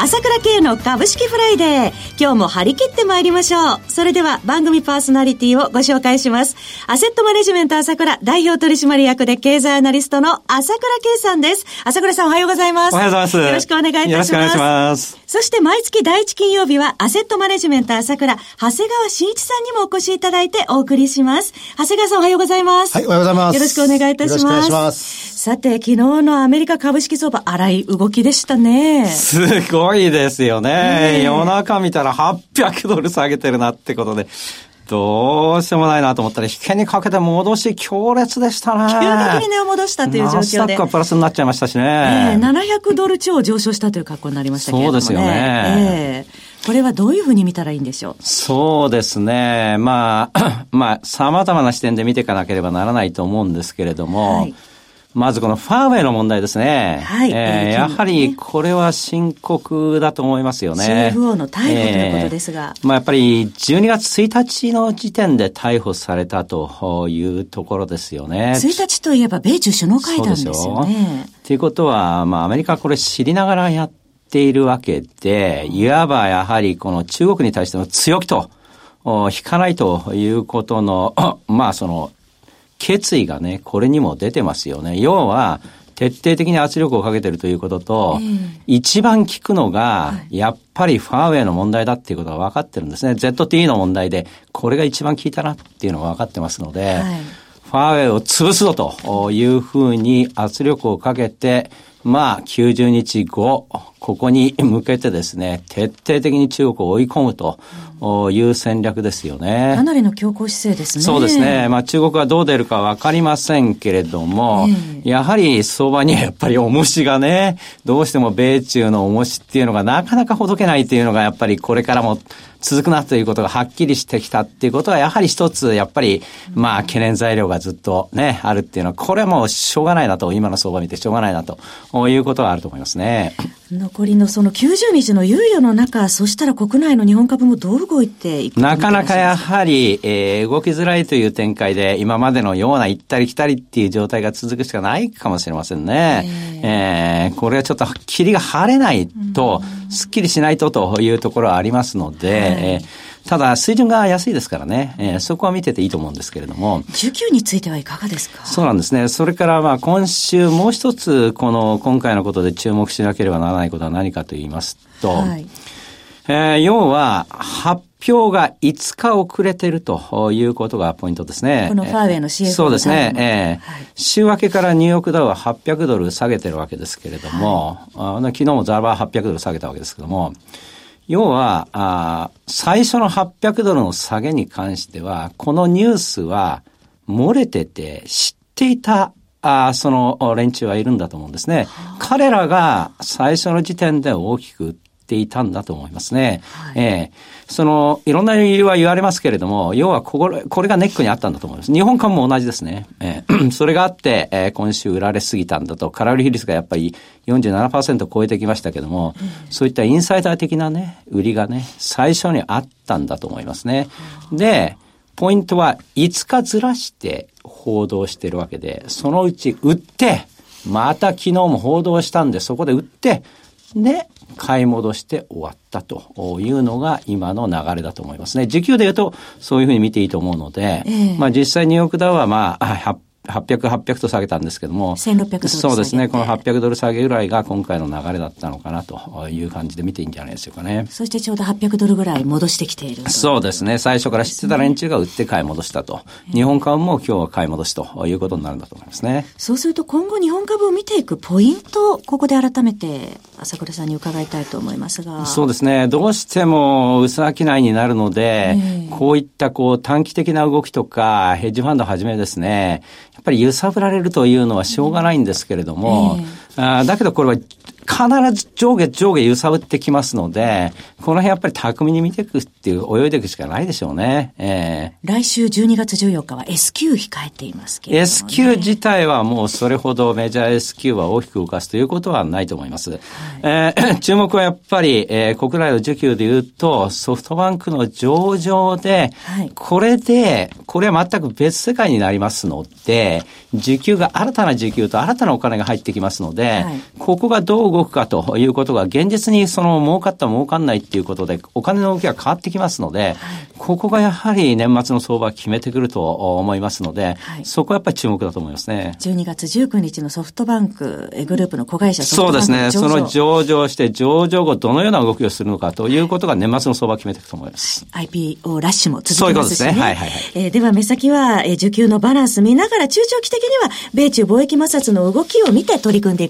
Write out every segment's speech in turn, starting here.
朝倉慶の株式フライデー。今日も張り切って参りましょう。それでは番組パーソナリティをご紹介します。アセットマネジメント朝倉代表取締役で経済アナリストの朝倉慶さんです。朝倉さんおはようございます。おはようございます。よろしくお願いいたします。よろしくお願いします。そして毎月第一金曜日はアセットマネジメント朝倉、長谷川慎一さんにもお越しいただいてお送りします。長谷川さんおはようございます。はい、おはようございます。よろしくお願いいたします。よろしくお願いします。さて、昨日のアメリカ株式相場、荒い動きでしたね。すごいですよね。夜中見たら800ドル下げてるなってことで。どうしようもないなと思ったら、引けにかけて戻し強烈でしたね。急激に値を戻したという状況で。ナスダックはプラスになっちゃいましたしね。えー、700ドル超上昇したという格好になりましたけれども、ね、そうですよね。えーこれはどういうふうに見たらいいんでしょう？そうですね。まあ、まあ、様々な視点で見ていかなければならないと思うんですけれども、はいまずこのファーウェイの問題ですね。はい。えー、やはりこれは深刻だと思いますよね。CFO の逮捕ということですが。えー、まあやっぱり12月1日の時点で逮捕されたというところですよね。1日といえば米中首脳会談ですよね。ということは、まあアメリカこれ知りながらやっているわけで、いわばやはりこの中国に対しての強気と、引かないということの、まあその決意がね、これにも出てますよね。要は、徹底的に圧力をかけてるということと、えー、一番効くのが、やっぱりファーウェイの問題だっていうことが分かってるんですね。ZTE の問題で、これが一番効いたなっていうのが分かってますので、はい、ファーウェイを潰すぞというふうに圧力をかけて、まあ、90日後、ここに向けてですね、徹底的に中国を追い込むという戦略ですよね。かなりの強硬姿勢ですね。そうですね。まあ、中国はどう出るかわかりませんけれども、えー、やはり相場にはやっぱり重しがね、どうしても米中の重しっていうのがなかなかほどけないというのがやっぱりこれからも続くなということがはっきりしてきたっていうことは、やはり一つ、やっぱり、まあ、懸念材料がずっとね、あるっていうのは、これはもうしょうがないなと、今の相場見てしょうがないなということはあると思いますね。残りのその90日の猶予の中、そしたら国内の日本株もどう動いていくなかなかやはり、えー、動きづらいという展開で、今までのような行ったり来たりっていう状態が続くしかないかもしれませんね。えー、えー、これはちょっと霧が晴れないと、すっきりしないとというところはありますので、ただ、水準が安いですからね、えー、そこは見てていいと思うんですけれども。19についてはいかがですか？そうなんですね。それから、まあ、今週もう一つ、この、今回のことで注目しなければならないことは何かと言いますと、はい、えー、要は、発表が5日遅れてるということがポイントですね。このファーウェイの CFO そうですね。えー、はい、週明けからニューヨークダウは800ドル下げてるわけですけれども、はい、あ昨日もザラバー800ドル下げたわけですけども、要はあ、最初の800ドルの下げに関しては、このニュースは漏れてて知っていたあその連中はいるんだと思うんですね。彼らが最初の時点で大きくていたんだと思いますね。はい、えー、その、いろんな理由は言われますけれども、要はこれ、これがネックにあったんだと思います。日本株も同じですね。えー、それがあって、えー、今週売られすぎたんだと、空売り比率がやっぱり47%超えてきましたけども、うん、そういったインサイダー的なね、売りがね、最初にあったんだと思いますね。で、ポイントは5日ずらして報道してるわけで、そのうち売って、また昨日も報道したんで、そこで売って、で、買い戻して終わったというのが今の流れだと思いますね。時給で言うとそういうふうに見ていいと思うので、えー、まあ実際ニューヨークダウはまあ800、800と下げたんですけども、1600ドルそうですね、この800ドル下げぐらいが今回の流れだったのかなという感じで見ていいんじゃないでしょうかね。そしてちょうど800ドルぐらい戻してきているそうですね、最初から知ってた連中が売って買い戻したと。日本株も今日は買い戻しということになるんだと思いますね。そうすると今後日本株を見ていくポイント、ここで改めて朝倉さんに伺いたいと思いますが。そうですね、どうしても薄商いになるので、えー、こういったこう短期的な動きとか、ヘッジファンドはじめですね、やっぱり揺さぶられるというのはしょうがないんですけれども、えー、あだけどこれは必ず上下上下揺さぶってきますので、この辺やっぱり巧みに見ていくっていう、泳いでいくしかないでしょうね。えー、来週12月14日は S q 控えていますけど、ね、S q 自体はもうそれほどメジャー S q は大きく動かすということはないと思います。はい、えー、注目はやっぱり、えー、国内の需給で言うと、ソフトバンクの上場で、はい、これで、これは全く別世界になりますので、需給が、新たな需給と新たなお金が入ってきますので、はい、ここがどう動くかということが、現実にその儲かった儲かんないっていうことで、お金の動きが変わってきますので、はい、ここがやはり年末の相場決めてくると思いますので、はい、そこはやっぱり注目だと思いますね。12月19日のソフトバンクグループの子会社そうですね。その上場して、上場後どのような動きをするのかということが年末の相場を決めていくと思います。IPO ラッシュも続きますしね。そういうことですね。はいはいはい。えー、では目先は、えー、需給のバランス見ながら中長期的には米中貿易摩擦の動きを見て取り組んでい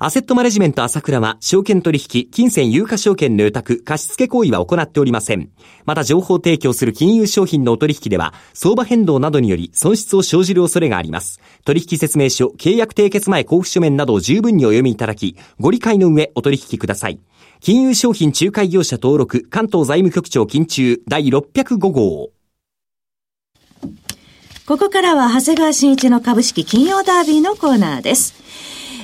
アセットマネジメント朝倉は、証券取引、金銭有価証券の予託、貸付行為は行っておりません。また情報提供する金融商品のお取引では、相場変動などにより損失を生じる恐れがあります。取引説明書、契約締結前交付書面などを十分にお読みいただき、ご理解の上お取引ください。金融商品仲介業者登録、関東財務局長金中第605号。ここからは長谷川新一の株式金曜ダービーのコーナーです。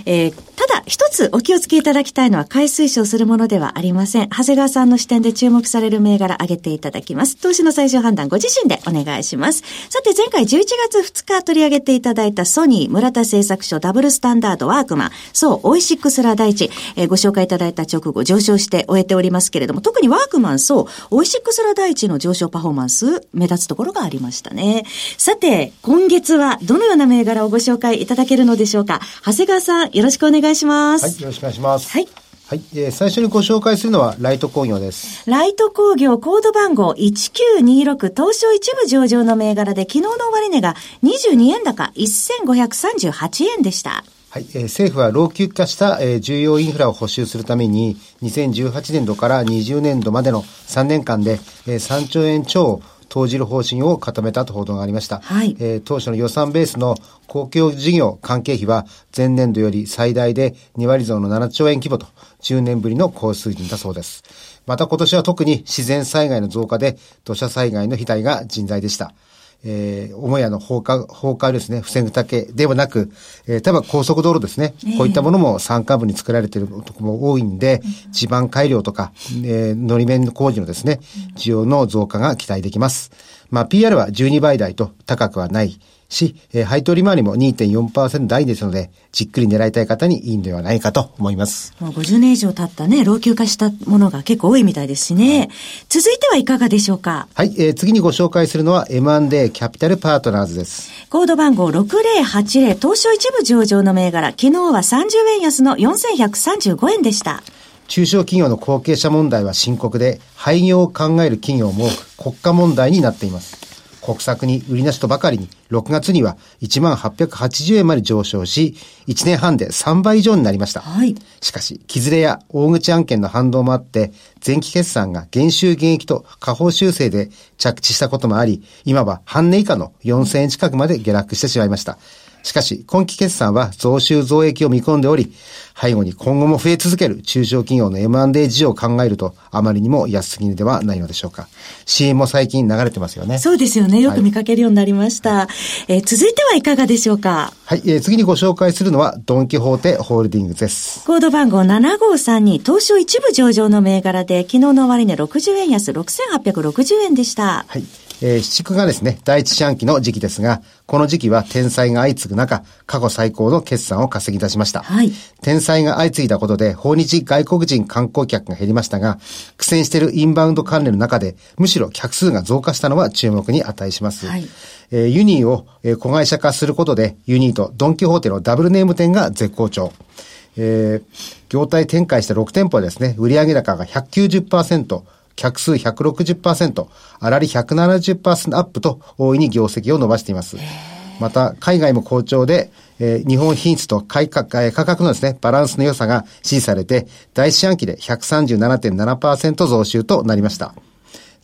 えー、ただ、一つお気をつけいただきたいのは、買い推奨するものではありません。長谷川さんの視点で注目される銘柄挙げていただきます。投資の最終判断、ご自身でお願いします。さて、前回11月2日取り上げていただいたソニー、村田製作所、ダブルスタンダード、ワークマン、そう、オイシックスラ大地、えー、ご紹介いただいた直後、上昇して終えておりますけれども、特にワークマン、そう、オイシックスラ大地の上昇パフォーマンス、目立つところがありましたね。さて、今月はどのような銘柄をご紹介いただけるのでしょうか。長谷川さん、よろしくお願いします。はい、よろしくお願いします。はい。はい、えー、最初にご紹介するのはライト工業です。ライト工業コード番号1926東証一部上場の銘柄で昨日の終値が22円高1538円でした。はい、えー、政府は老朽化した、えー、重要インフラを補修するために2018年度から20年度までの3年間で、えー、3兆円超投じる方針を固めたと報道がありました。はい、えー、当初の予算ベースの公共事業関係費は前年度より最大で2割増の7兆円規模と10年ぶりの高水準だそうです。また今年は特に自然災害の増加で土砂災害の被害が甚大でした。えー、母屋の放火、放火ですね、防ぐだけではなく、えー、例えば高速道路ですね、こういったものも山間部に作られているところも多いんで、地盤改良とか、えー、のり面工事のですね、需要の増加が期待できます。まあ、PR は12倍台と高くはない。し、えー、配当利回りも2.4%台ですので、じっくり狙いたい方にいいんではないかと思います。もう50年以上経ったね、老朽化したものが結構多いみたいですしね。はい、続いてはいかがでしょうか？はい、えー、次にご紹介するのは M&A キャピタルパートナーズです。コード番号6080東証一部上場の銘柄、昨日は30円安の4135円でした。中小企業の後継者問題は深刻で、廃業を考える企業も多く、国家問題になっています。国策に売りなしとばかりに、6月には1万880円まで上昇し、1年半で3倍以上になりました。はい。しかし、木ずれや大口案件の反動もあって、前期決算が減収減益と下方修正で着地したこともあり、今は半値以下の4000円近くまで下落してしまいました。しかし、今期決算は増収増益を見込んでおり、背後に今後も増え続ける中小企業の M&A 事情を考えると、あまりにも安すぎるではないのでしょうか。CM も最近流れてますよね。そうですよね。よく見かけるようになりました。はい、えー、続いてはいかがでしょうか？はい、えー、次にご紹介するのは、ドンキホーテホールディングスです。コード番号7532、東証一部上場の銘柄で、昨日の終値60円安6860円でした。はい。えー、七区がですね、第一四半期の時期ですが、この時期は天災が相次ぐ中、過去最高の決算を稼ぎ出しました。はい。天災が相次いだことで、訪日外国人観光客が減りましたが、苦戦しているインバウンド関連の中で、むしろ客数が増加したのは注目に値します。はい。えー、ユニーを、えー、子会社化することで、ユニーとドンキホーテのダブルネーム店が絶好調。えー、業態展開した6店舗はですね、売上高が190%、客数160%、粗利170%アップと大いに業績を伸ばしています。また、海外も好調で、えー、日本品質と価格価格のですね、バランスの良さが支持されて、第四半期で137.7%増収となりました。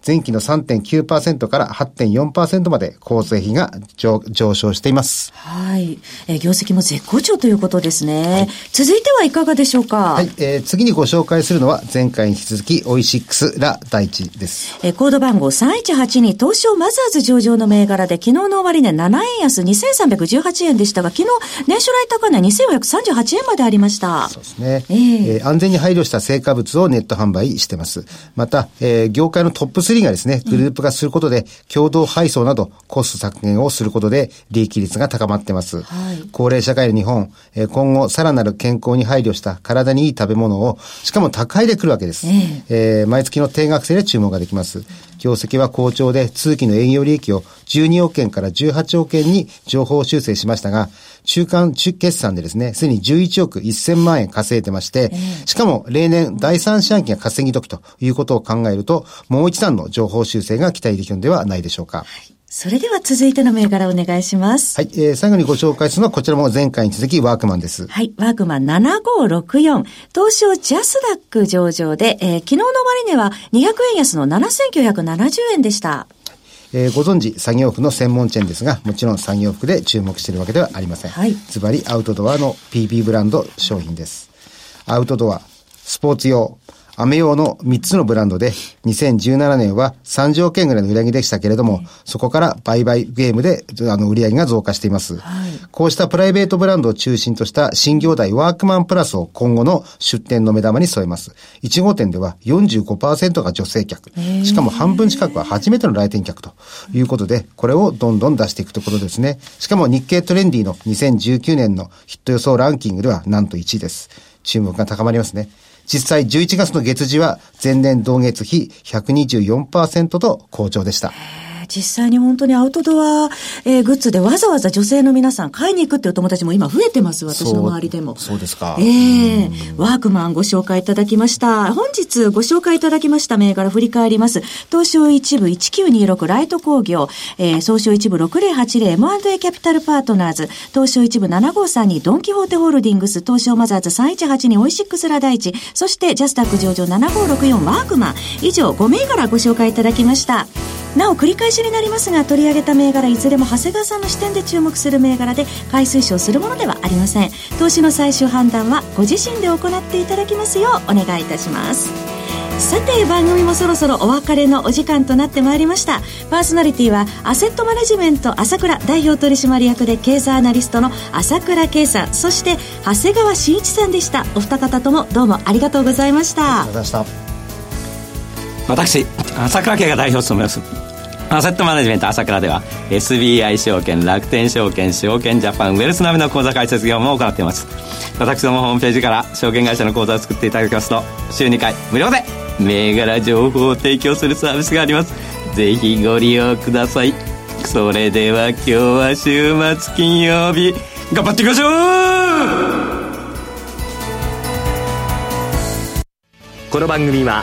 前期の3.9%から8.4%まで構成費が上上昇しています。はい。えー、業績も絶好調ということですね。はい、続いてはいかがでしょうか？はい。えー、次にご紹介するのは前回に引き続きオイシックスラ大地です。えー、コード番号3182東証マザーズ上場の銘柄で昨日の終値7円安2318円でしたが、昨日年初来高値2438円までありました。そうですね。えー、えー、安全に配慮した成果物をネット販売してます。また、えー、業界のトップ3がですね、グループ化することで、共同配送などコスト削減をすることで、利益率が高まってます。はい、高齢社会の日本、今後さらなる健康に配慮した体にいい食べ物を、しかも高いで来るわけです。えー、えー、毎月の定額制で注文ができます。業績は好調で、通期の営業利益を12億円から18億円に情報修正しましたが、中間決算でですね、すでに11億1000万円稼いでまして、しかも例年第三四半期が稼ぎ時ということを考えると、もう一段の情報修正が期待できるのではないでしょうか。それでは続いての銘柄お願いします。はい、えー、最後にご紹介するのはこちらも前回に続きワークマンです。はい、ワークマン7564、東証ジャスダック上場で、えー、昨日の終値は200円安の7970円でした。えー、ご存知、作業服の専門チェーンですが、もちろん作業服で注目しているわけではありません。はい。ズバリアウトドアの PP ブランド商品です。アウトドア、スポーツ用、雨用の3つのブランドで、2017年は30億円ぐらいの売り上げでしたけれども、そこから売買ゲームで、あの、売り上げが増加しています。はい、こうしたプライベートブランドを中心とした新業態ワークマンプラスを今後の出店の目玉に添えます。1号店では45%が女性客。しかも半分近くは初めての来店客ということで、これをどんどん出していくところですね。しかも日経トレンディの2019年のヒット予想ランキングではなんと1位です。注目が高まりますね。実際11月の月次は前年同月比124%と好調でした。実際に本当にアウトドア、えー、グッズでわざわざ女性の皆さん買いに行くっていう友達も今増えてます、私の周りでも。そうですか。ええー、ワークマンご紹介いただきました。本日ご紹介いただきました銘柄振り返ります。東証一部1926ライト工業、えー、総証一部 6080M&A キャピタルパートナーズ、東証一部7532ドンキホーテホールディングス、東証マザーズ3182オイシックスラ大地、そしてジャスタック上場7564ワークマン、以上5銘柄ご紹介いただきました。なお繰り返しになりますが取り上げた銘柄いずれも長谷川さんの視点で注目する銘柄で買い推奨するものではありません。投資の最終判断はご自身で行っていただきますようお願いいたします。さて番組もそろそろお別れのお時間となってまいりました。パーソナリティはアセットマネジメント朝倉代表取締役で経済アナリストの朝倉圭さんそして長谷川慎一さんでした。お二方ともどうもありがとうございました。ありがとうございました。私朝倉家が代表を務めます。アセットマネジメント朝倉では SBI 証券楽天証券証券ジャパンウェルス並みの口座開設業務を行っています。私どもホームページから証券会社の口座を作っていただきますと週2回無料で銘柄情報を提供するサービスがあります。ぜひご利用ください。それでは今日は週末金曜日。頑張っていきましょう!この番組は